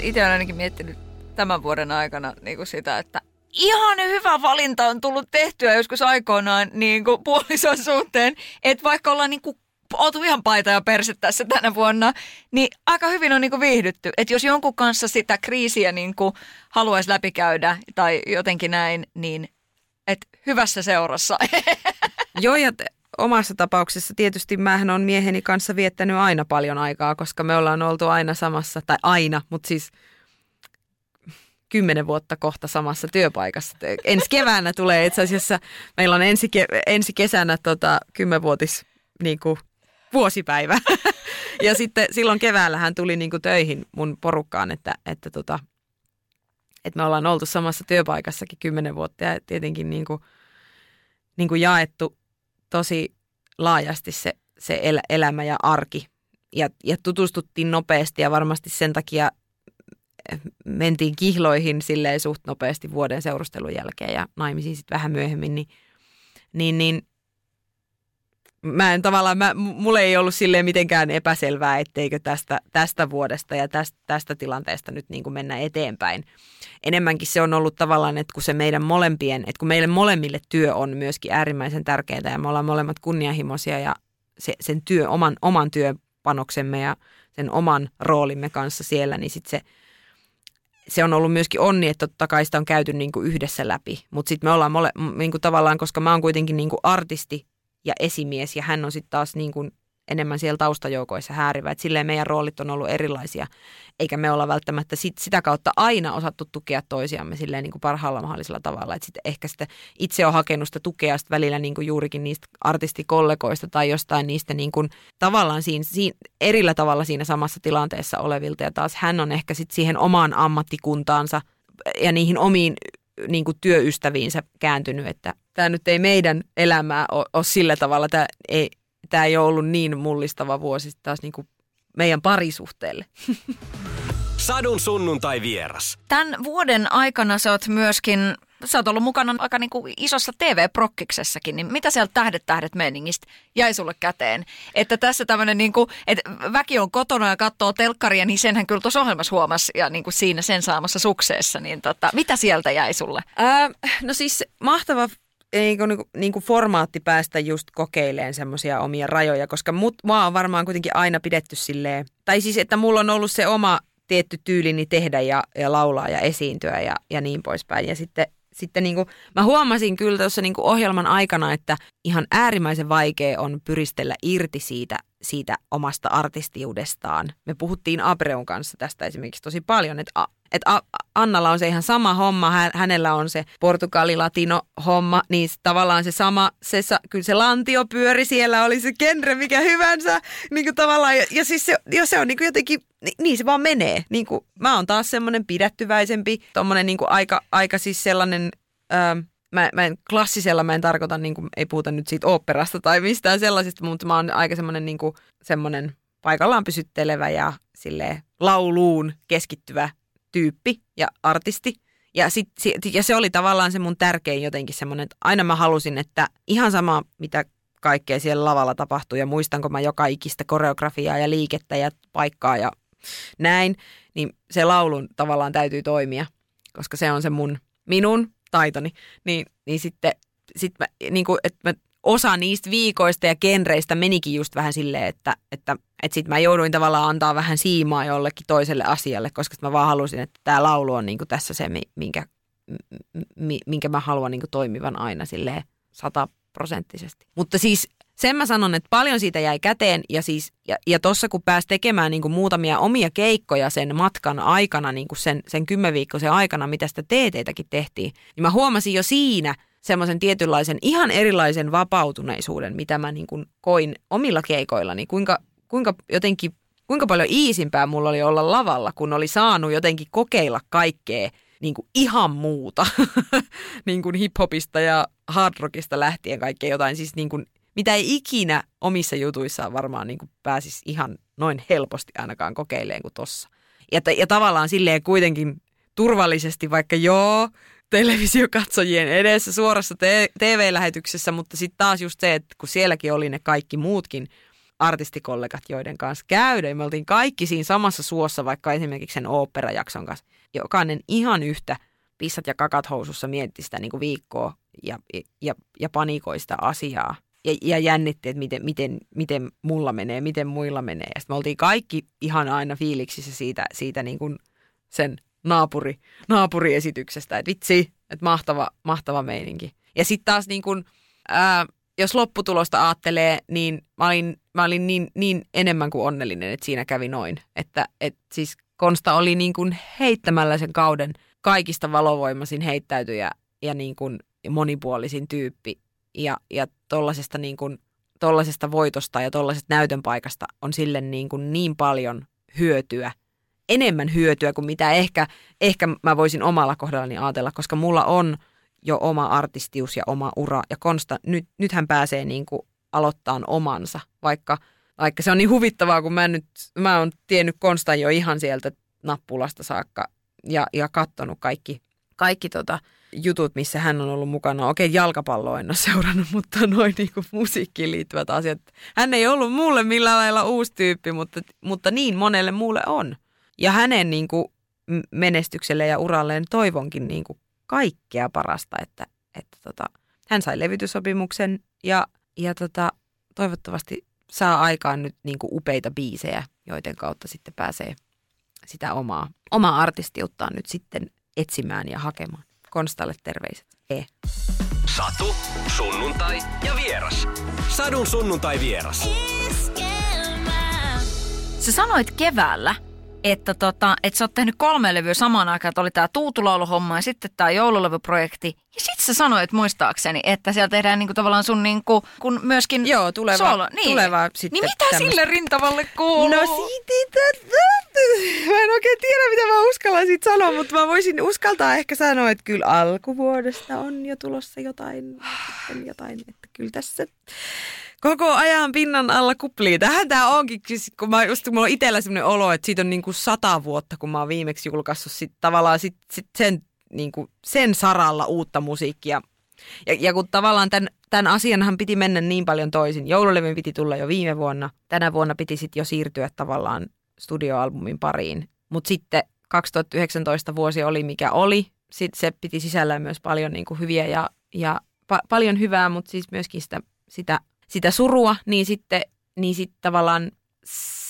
Itse olen ainakin miettinyt tämän vuoden aikana niin kuin sitä, että ihan hyvä valinta on tullut tehtyä joskus aikoinaan niin kuin puolison suhteen, että vaikka ollaan niin kuin oltu ihan paita ja perse tässä tänä vuonna, niin aika hyvin on niin kuin viihdytty. Että jos jonkun kanssa sitä kriisiä niin kuin haluaisi läpikäydä tai jotenkin näin, niin että hyvässä seurassa. Joo, ja omassa tapauksessa tietysti mähän on mieheni kanssa viettänyt aina paljon aikaa, koska me ollaan oltu aina samassa, tai aina, mutta siis kymmenen vuotta kohta samassa työpaikassa. Ensi keväänä tulee itse asiassa, meillä on ensi, ke, ensi kesänä tota, kymmenvuotis niin kuin, vuosipäivä. ja sitten silloin keväällä hän tuli niin kuin, töihin mun porukkaan, että, että, tota, että me ollaan oltu samassa työpaikassakin kymmenen vuotta ja tietenkin niin kuin, niin kuin jaettu tosi laajasti se, se el, elämä ja arki. Ja, ja tutustuttiin nopeasti ja varmasti sen takia mentiin kihloihin silleen suht nopeasti vuoden seurustelun jälkeen ja naimisiin sitten vähän myöhemmin, niin, niin, niin mä en tavallaan, mä, mulle ei ollut silleen mitenkään epäselvää, etteikö tästä, tästä vuodesta ja tästä, tästä tilanteesta nyt niin kuin mennä eteenpäin. Enemmänkin se on ollut tavallaan, että kun se meidän molempien, että kun meille molemmille työ on myöskin äärimmäisen tärkeää ja me ollaan molemmat kunnianhimoisia ja se, sen työ, oman, oman työpanoksemme ja sen oman roolimme kanssa siellä, niin sitten se – se on ollut myöskin onni, että totta kai sitä on käyty niin kuin yhdessä läpi. Mutta sitten me ollaan mole, niin kuin tavallaan, koska mä oon kuitenkin niin kuin artisti ja esimies ja hän on sitten taas niin kuin enemmän siellä taustajoukoissa häärivä. Et silleen meidän roolit on ollut erilaisia, eikä me olla välttämättä sit, sitä kautta aina osattu tukea toisiamme silleen niin kuin parhaalla mahdollisella tavalla. Et sit ehkä sitä itse on hakenut sitä tukea sit välillä niin kuin juurikin niistä artistikollegoista tai jostain niistä niin kuin tavallaan siinä, siinä, erillä tavalla siinä samassa tilanteessa olevilta. Ja taas hän on ehkä sit siihen omaan ammattikuntaansa ja niihin omiin niin kuin työystäviinsä kääntynyt, että tämä nyt ei meidän elämää ole, ole sillä tavalla, tämä ei, tämä ei ole ollut niin mullistava vuosi taas niin kuin meidän parisuhteelle. Sadun sunnuntai vieras. Tämän vuoden aikana sä oot myöskin, sä oot ollut mukana aika niin kuin isossa TV-prokkiksessakin, niin mitä sieltä Tähdet tähdet meningistä jäi sulle käteen? Että tässä tämmöinen, niin kuin, että väki on kotona ja katsoo telkkaria, niin senhän kyllä tuossa ohjelmassa huomasi ja niin kuin siinä sen saamassa sukseessa, niin tota, mitä sieltä jäi sulle? Ää, no siis mahtava niin kuin, niin kuin formaatti päästä just kokeileen semmoisia omia rajoja, koska mut, mua on varmaan kuitenkin aina pidetty silleen, tai siis että mulla on ollut se oma tietty tyylini tehdä ja, ja laulaa ja esiintyä ja, ja niin poispäin. Ja sitten, sitten niin kuin, mä huomasin kyllä tuossa niin kuin ohjelman aikana, että ihan äärimmäisen vaikea on pyristellä irti siitä, siitä omasta artistiudestaan. Me puhuttiin Abreun kanssa tästä esimerkiksi tosi paljon, että että Annalla on se ihan sama homma, hänellä on se portugali-latino-homma, niin tavallaan se sama, se, kyllä se lantio pyöri, siellä oli se genre mikä hyvänsä, niin kuin tavallaan, ja, ja siis se, jo se on niin kuin jotenkin, niin, niin se vaan menee. Niin kuin, mä oon taas semmoinen pidättyväisempi, tommonen niin kuin aika, aika siis sellainen, ää, mä, mä en, klassisella mä en tarkoita, niin kuin, ei puhuta nyt siitä oopperasta tai mistään sellaisesta, mutta mä oon aika semmoinen niin kuin, semmoinen paikallaan pysyttelevä ja sille lauluun keskittyvä tyyppi ja artisti. Ja, sit, ja se oli tavallaan se mun tärkein jotenkin semmoinen, että aina mä halusin, että ihan sama mitä kaikkea siellä lavalla tapahtuu ja muistanko mä joka ikistä koreografiaa ja liikettä ja paikkaa ja näin, niin se laulun tavallaan täytyy toimia, koska se on se mun, minun taitoni. Niin, niin sitten sit mä, niin kuin, että mä osa niistä viikoista ja genreistä menikin just vähän silleen, että, että, että sitten mä jouduin tavallaan antaa vähän siimaa jollekin toiselle asialle, koska mä vaan halusin, että tämä laulu on niinku tässä se, minkä, minkä mä haluan niinku toimivan aina silleen sataprosenttisesti. Mutta siis sen mä sanon, että paljon siitä jäi käteen ja, siis, ja, ja tossa kun pääsi tekemään niin kuin muutamia omia keikkoja sen matkan aikana, niin kuin sen, sen kymmenviikkoisen aikana, mitä sitä teeteitäkin tehtiin, niin mä huomasin jo siinä – semmoisen tietynlaisen ihan erilaisen vapautuneisuuden, mitä mä niin kuin koin omilla keikoillani. Kuinka, kuinka jotenkin, kuinka paljon iisimpää mulla oli olla lavalla, kun oli saanut jotenkin kokeilla kaikkea niin kuin ihan muuta. niin kuin hiphopista ja hardrockista lähtien kaikkea jotain. Siis niin kuin, mitä ei ikinä omissa jutuissaan varmaan niin kuin pääsisi ihan noin helposti ainakaan kokeileen kuin tossa. Ja, ja tavallaan silleen kuitenkin turvallisesti, vaikka joo, televisiokatsojien edessä suorassa TV-lähetyksessä, mutta sitten taas just se, että kun sielläkin oli ne kaikki muutkin artistikollegat, joiden kanssa käydä, ja me oltiin kaikki siinä samassa suossa, vaikka esimerkiksi sen oopperajakson kanssa. Jokainen ihan yhtä pissat ja kakat housussa mietti sitä niin kuin viikkoa ja, ja, ja panikoi sitä asiaa. Ja, ja jännitti, että miten, miten, miten mulla menee, miten muilla menee. Ja sitten me oltiin kaikki ihan aina fiiliksissä siitä, siitä niin kuin sen naapuri, naapuriesityksestä, että vitsi, että mahtava, mahtava meininki. Ja sitten taas niin kun, ää, jos lopputulosta ajattelee, niin mä olin, mä olin niin, niin enemmän kuin onnellinen, että siinä kävi noin. Että et siis Konsta oli niin kuin heittämällä sen kauden kaikista valovoimaisin heittäytyjä ja niin kuin monipuolisin tyyppi. Ja, ja tollasesta, niin kuin, tollasesta voitosta ja tollasesta näytön paikasta on sille niin, kuin niin paljon hyötyä, enemmän hyötyä kuin mitä ehkä, ehkä mä voisin omalla kohdallani ajatella, koska mulla on jo oma artistius ja oma ura. Ja Konsta, nyt, nyt hän pääsee niin kuin aloittaa omansa, vaikka, vaikka se on niin huvittavaa, kun mä, nyt, mä oon tiennyt Konstan jo ihan sieltä nappulasta saakka ja, ja kattonut kaikki, kaikki tota, jutut, missä hän on ollut mukana. Okei, jalkapalloa en ole seurannut, mutta noin niin musiikkiin liittyvät asiat. Hän ei ollut mulle millään lailla uusi tyyppi, mutta, mutta niin monelle muulle on. Ja hänen niin kuin menestykselle ja uralleen toivonkin niin kuin kaikkea parasta, että, että tota, hän sai levytysopimuksen ja, ja tota, toivottavasti saa aikaan nyt niin kuin upeita biisejä, joiden kautta sitten pääsee sitä omaa, omaa artistiuttaan nyt sitten etsimään ja hakemaan. Konstalle terveiset. E. Satu, sunnuntai ja vieras. Sadun sunnuntai vieras. Sä sanoit keväällä, että, tota, että sä oot tehnyt kolme levyä samaan aikaan, että oli tämä Tuutulauluhomma ja sitten tämä joululevyprojekti. Ja sitten sä sanoit muistaakseni, että siellä tehdään niinku tavallaan sun niinku, kun myöskin Joo, tuleva, solo. Niin. tuleva sitten Niin mitä tämmöstä. sille rintavalle kuuluu? No siitä, mä en oikein tiedä mitä mä uskallan siitä sanoa, mutta mä voisin uskaltaa ehkä sanoa, että kyllä alkuvuodesta on jo tulossa jotain, jotain että kyllä tässä koko ajan pinnan alla kuplii. Tähän tää onkin, siis kun mä just kun mulla on itsellä sellainen olo, että siitä on niinku sata vuotta, kun mä oon viimeksi julkaissut sit tavallaan sit, sit sen, niinku, sen saralla uutta musiikkia. Ja, ja kun tavallaan tämän, tämän asianhan piti mennä niin paljon toisin. Joululevyn piti tulla jo viime vuonna. Tänä vuonna piti sitten jo siirtyä tavallaan studioalbumin pariin. Mutta sitten 2019 vuosi oli mikä oli. Sitten se piti sisällään myös paljon niin kuin hyviä ja, ja pa- paljon hyvää, mutta siis myöskin sitä, sitä, sitä surua. Niin sitten niin sit tavallaan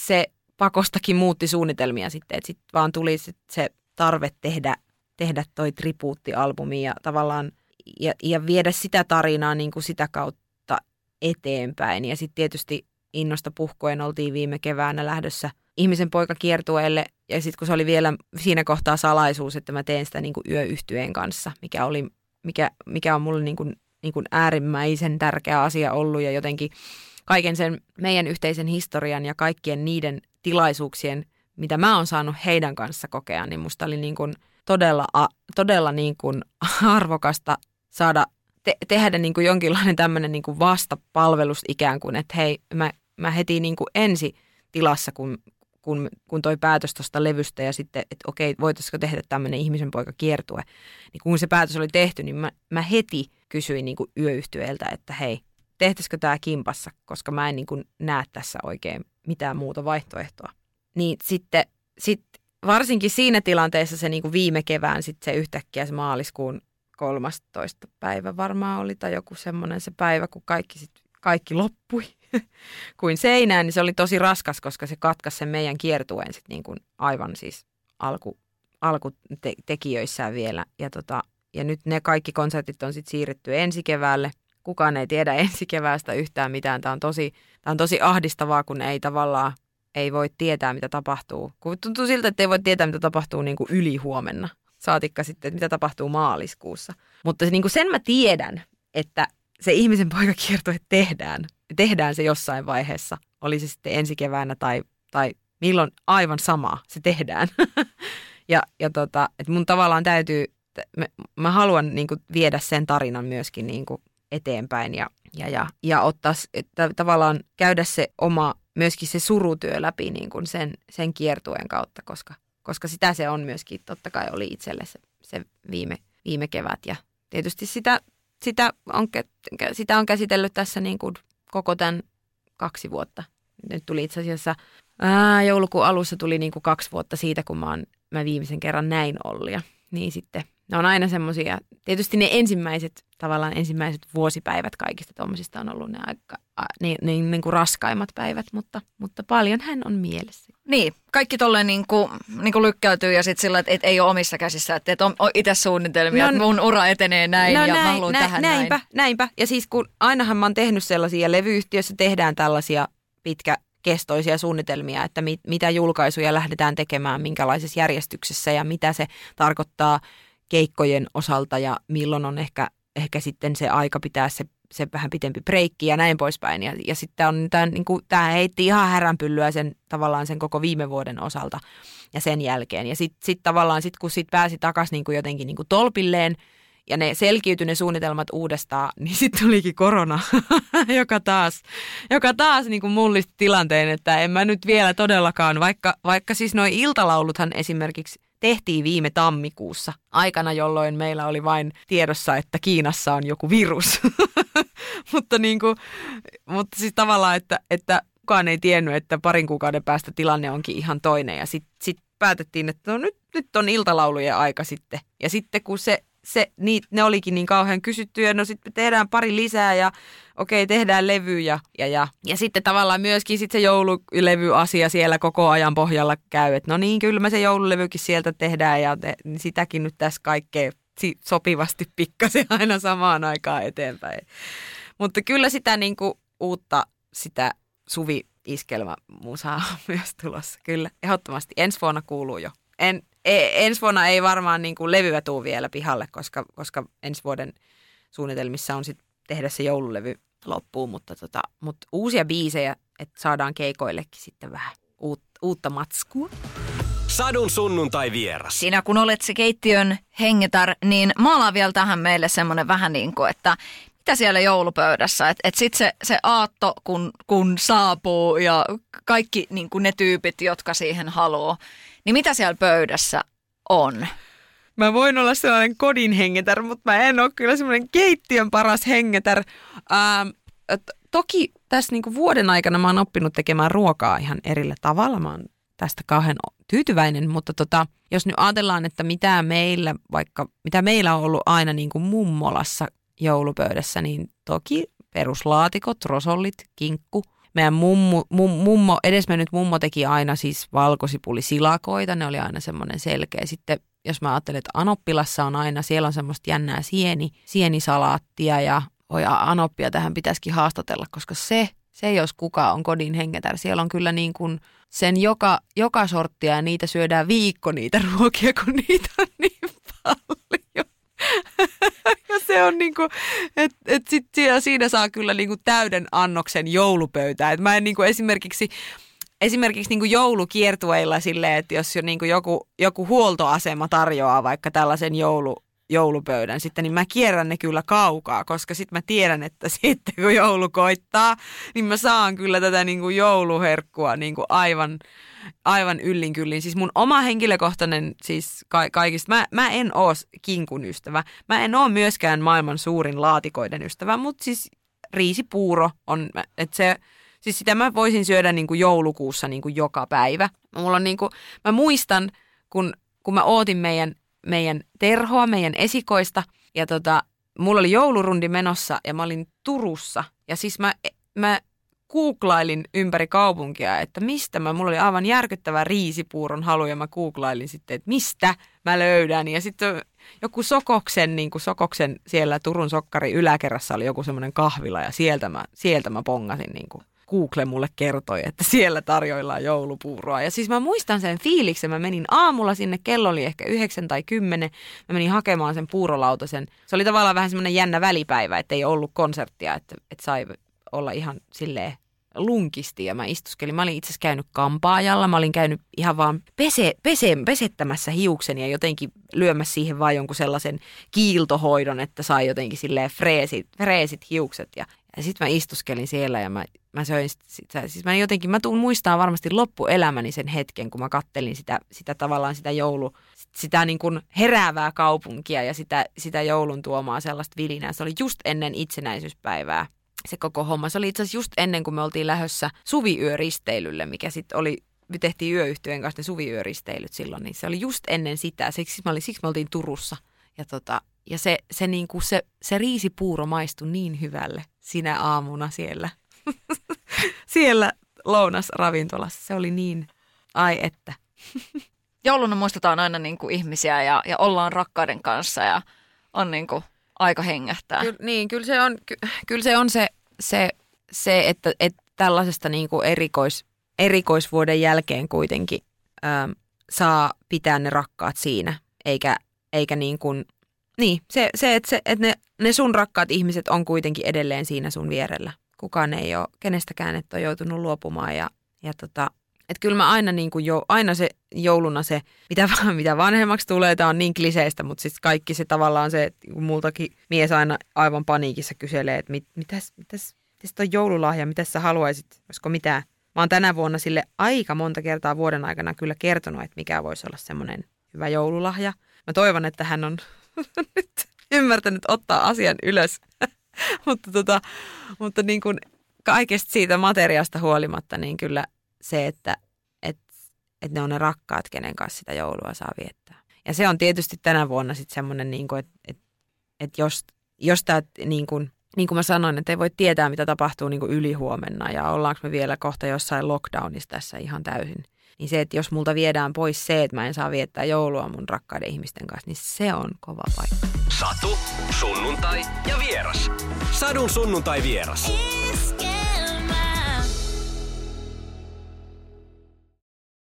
se pakostakin muutti suunnitelmia sitten. Että sitten vaan tuli sit se tarve tehdä, tehdä toi tribuuttialbumi ja tavallaan ja, ja viedä sitä tarinaa niin kuin sitä kautta eteenpäin. Ja sitten tietysti innosta puhkoen oltiin viime keväänä lähdössä ihmisen poika kiertueelle. Ja sitten kun se oli vielä siinä kohtaa salaisuus, että mä teen sitä niin kuin yöyhtyeen kanssa, mikä, oli, mikä, mikä on mulle niin kuin, niin kuin äärimmäisen tärkeä asia ollut. Ja jotenkin kaiken sen meidän yhteisen historian ja kaikkien niiden tilaisuuksien, mitä mä oon saanut heidän kanssa kokea, niin musta oli niin kuin todella, todella niin kuin arvokasta saada te- tehdä niin kuin jonkinlainen tämmöinen niin kuin vastapalvelus ikään kuin, että hei, mä, mä heti niin kuin ensi tilassa, kun, kun, kun toi päätös tuosta levystä ja sitten, että okei, voitaisiko tehdä tämmöinen ihmisen poika kiertue, niin kun se päätös oli tehty, niin mä, mä heti kysyin niin kuin yöyhtyeeltä, että hei, tehtäisikö tämä kimpassa, koska mä en niin kuin näe tässä oikein mitään muuta vaihtoehtoa. Niin sitten sit varsinkin siinä tilanteessa se niin kuin viime kevään sitten se yhtäkkiä se maaliskuun 13. päivä varmaan oli tai joku semmoinen se päivä, kun kaikki, sit, kaikki loppui kuin seinään, niin se oli tosi raskas, koska se katkaisi sen meidän kiertueen sit niin kuin aivan siis alku, alkutekijöissään vielä. Ja, tota, ja nyt ne kaikki konsertit on sitten siirretty ensi keväälle. Kukaan ei tiedä ensi keväästä yhtään mitään. Tämä on tosi, tämä on tosi ahdistavaa, kun ei tavallaan ei voi tietää, mitä tapahtuu. Kun tuntuu siltä, että ei voi tietää, mitä tapahtuu niin kuin yli huomenna. Saatikka sitten, että mitä tapahtuu maaliskuussa. Mutta niin kuin sen mä tiedän, että se ihmisen poikakiertue tehdään. Tehdään se jossain vaiheessa. Oli se sitten ensi keväänä tai, tai milloin aivan sama se tehdään. ja ja tota, että mun tavallaan täytyy, mä, mä haluan niin kuin viedä sen tarinan myöskin niin kuin eteenpäin ja, ja, ja, ja ottaa, että tavallaan käydä se oma, myöskin se surutyö läpi niin kuin sen, sen kiertueen kautta, koska, koska sitä se on myöskin, totta kai oli itselle se, se viime, viime kevät ja tietysti sitä, sitä, on, sitä on käsitellyt tässä niin kuin koko tämän kaksi vuotta. Nyt tuli itse asiassa ää, joulukuun alussa tuli niin kuin kaksi vuotta siitä, kun mä, oon, mä viimeisen kerran näin Ollia. Niin sitten ne on aina semmoisia, tietysti ne ensimmäiset, tavallaan ensimmäiset vuosipäivät kaikista tuommoisista on ollut ne aika, a, niin, niin, niin kuin raskaimmat päivät, mutta, mutta paljon hän on mielessä. Niin, kaikki tolleen niin kuin, niin kuin lykkäytyy ja sitten sillä, että et ei ole omissa käsissä, että et on, itse suunnitelmia, No, että mun ura etenee näin no ja näin, mä haluan näin, tähän näinpä, näin. näinpä. Ja siis kun ainahan mä oon tehnyt sellaisia, levyyhtiössä tehdään tällaisia pitkäkestoisia suunnitelmia, että mit, mitä julkaisuja lähdetään tekemään, minkälaisessa järjestyksessä ja mitä se tarkoittaa keikkojen osalta ja milloin on ehkä, ehkä sitten se aika pitää se, se vähän pitempi breikki ja näin poispäin. Ja, ja sitten on tämä, niin kuin, tämä heitti ihan häränpyllyä sen tavallaan sen koko viime vuoden osalta ja sen jälkeen. Ja sitten sit tavallaan, sit kun sit pääsi takaisin niin kuin jotenkin niin kuin tolpilleen, ja ne selkiytyi ne suunnitelmat uudestaan, niin sitten tulikin korona, joka taas, joka taas niin kuin mullisti tilanteen, että en mä nyt vielä todellakaan, vaikka, vaikka siis noin iltalauluthan esimerkiksi tehtiin viime tammikuussa, aikana jolloin meillä oli vain tiedossa, että Kiinassa on joku virus. mutta, niin kuin, mutta siis tavallaan, että, että kukaan ei tiennyt, että parin kuukauden päästä tilanne onkin ihan toinen. Ja sitten sit päätettiin, että no nyt, nyt on iltalaulujen aika sitten. Ja sitten kun se se, niit, ne olikin niin kauhean kysyttyjä, no sitten tehdään pari lisää ja okei, tehdään levy ja, ja, ja. sitten tavallaan myöskin sit se joululevy-asia siellä koko ajan pohjalla käy, että no niin, kyllä me se joululevykin sieltä tehdään ja te, niin sitäkin nyt tässä kaikkea sopivasti pikkasen aina samaan aikaan eteenpäin. Mutta kyllä sitä niin kuin uutta, sitä suvi iskelmämusaa on myös tulossa. Kyllä, ehdottomasti. Ensi vuonna kuuluu jo. En, ensi vuonna ei varmaan niin kuin levyä tuu vielä pihalle, koska, koska ensi vuoden suunnitelmissa on sitten tehdä se joululevy loppuun, mutta, tota, mutta uusia biisejä, että saadaan keikoillekin sitten vähän uut, uutta matskua. Sadun sunnuntai vieras. Sinä kun olet se keittiön hengetar, niin maalaan vielä tähän meille semmoinen vähän niin kuin, että mitä siellä joulupöydässä, että et sitten se, se aatto, kun, kun saapuu ja kaikki niin kuin ne tyypit, jotka siihen haluaa, niin mitä siellä pöydässä on? Mä voin olla sellainen kodin hengetär, mutta mä en ole kyllä semmoinen keittiön paras hengetär. Ähm, toki tässä niinku vuoden aikana mä oon oppinut tekemään ruokaa ihan erillä tavalla. Mä oon tästä kauhean tyytyväinen, mutta tota, jos nyt ajatellaan, että mitä meillä, vaikka mitä meillä on ollut aina niin kuin mummolassa joulupöydässä, niin toki peruslaatikot, rosollit, kinkku. Meidän mummu, mum, mummo, edesmennyt mummo teki aina siis valkosipulisilakoita, ne oli aina semmoinen selkeä. Sitten jos mä ajattelen, että Anoppilassa on aina, siellä on semmoista jännää sieni, sienisalaattia ja oi Anoppia tähän pitäisikin haastatella, koska se, se jos kuka on kodin hengetär, siellä on kyllä niin kuin sen joka, joka sorttia ja niitä syödään viikko niitä ruokia, kun niitä on niin paljon. se on niinku, että et sit siinä, siinä saa kyllä niinku täyden annoksen joulupöytää. Et mä en niinku esimerkiksi esimerkiksi niin kuin joulukiertueilla silleen, että jos jo niin kuin joku, joku huoltoasema tarjoaa vaikka tällaisen joulu, joulupöydän sitten, niin mä kierrän ne kyllä kaukaa, koska sitten mä tiedän, että sitten kun joulu koittaa, niin mä saan kyllä tätä niin kuin jouluherkkua niin kuin aivan, aivan yllin kyllin. Siis mun oma henkilökohtainen siis ka- kaikista, mä, mä en oo kinkun ystävä, mä en oo myöskään maailman suurin laatikoiden ystävä, mutta siis riisipuuro on, että se Siis sitä mä voisin syödä niin kuin joulukuussa niin kuin joka päivä. Mulla on niin kuin, mä muistan, kun, kun mä ootin meidän, meidän terhoa, meidän esikoista, ja tota, mulla oli joulurundi menossa, ja mä olin Turussa. Ja siis mä, mä googlailin ympäri kaupunkia, että mistä mä, mulla oli aivan järkyttävä riisipuuron halu, ja mä googlailin sitten, että mistä mä löydän. Ja sitten joku Sokoksen, niin kuin Sokoksen siellä Turun sokkari yläkerrassa oli joku semmoinen kahvila, ja sieltä mä, sieltä mä pongasin niin kuin Google mulle kertoi, että siellä tarjoillaan joulupuuroa. Ja siis mä muistan sen fiiliksen. Mä menin aamulla sinne, kello oli ehkä yhdeksän tai kymmenen. Mä menin hakemaan sen puurolautasen. Se oli tavallaan vähän semmoinen jännä välipäivä, että ei ollut konserttia, että, että sai olla ihan silleen lunkisti ja mä istuskelin. Mä olin itse asiassa käynyt kampaajalla, mä olin käynyt ihan vaan pese, pese, pesettämässä hiukseni ja jotenkin lyömässä siihen vaan jonkun sellaisen kiiltohoidon, että sai jotenkin silleen freesit, freesit hiukset. Ja, ja sitten mä istuskelin siellä ja mä, mä söin sitä. Siis mä jotenkin, mä tuun muistaa varmasti loppuelämäni sen hetken, kun mä kattelin sitä, sitä tavallaan sitä joulu, sitä niin kuin heräävää kaupunkia ja sitä, sitä joulun tuomaa sellaista vilinää. Se oli just ennen itsenäisyyspäivää se koko homma. Se oli itse asiassa just ennen kuin me oltiin lähdössä suviyöristeilylle, mikä sitten oli me tehtiin yöyhtyeen kanssa ne suviyöristeilyt silloin, niin se oli just ennen sitä. Siksi, mä olin, siksi me oltiin Turussa. Ja, tota, ja se, se, niin kuin se, se riisipuuro maistui niin hyvälle sinä aamuna siellä, siellä lounasravintolassa. Se oli niin, Ai että. Jouluna muistetaan aina niin kuin ihmisiä ja, ja ollaan rakkaiden kanssa ja on niin kuin aika hengähtää. Kyllä, niin, kyllä se on, ky, kyllä se, on se, se, se että, että tällaisesta niin kuin erikois, erikoisvuoden jälkeen kuitenkin äm, saa pitää ne rakkaat siinä, eikä, eikä niin kuin, niin, se, se että, se, että ne, ne sun rakkaat ihmiset on kuitenkin edelleen siinä sun vierellä. Kukaan ei ole kenestäkään, että on joutunut luopumaan ja, ja tota, että kyllä mä aina, niin kuin jo, aina se jouluna se, mitä, mitä vanhemmaksi tulee, tämä on niin kliseistä, mutta siis kaikki se tavallaan se, että multakin mies aina aivan paniikissa kyselee, että mit, mitäs, mitäs, mitäs joululahja, mitä sä haluaisit, olisiko mitään. Mä oon tänä vuonna sille aika monta kertaa vuoden aikana kyllä kertonut, että mikä voisi olla semmoinen hyvä joululahja. Mä toivon, että hän on nyt ymmärtänyt ottaa asian ylös. mutta tota, mutta niin kuin kaikesta siitä materiasta huolimatta, niin kyllä se, että et, et ne on ne rakkaat, kenen kanssa sitä joulua saa viettää. Ja se on tietysti tänä vuonna sitten semmoinen, niin kuin, että et, et jos, jos tämä, niin kuin, niin kuin mä sanoin, että ei voi tietää, mitä tapahtuu niin kuin ylihuomenna ja ollaanko me vielä kohta jossain lockdownissa tässä ihan täysin. Niin se, että jos multa viedään pois se, että mä en saa viettää joulua mun rakkaiden ihmisten kanssa, niin se on kova paikka. Satu, sunnuntai ja vieras. Sadun sunnuntai vieras.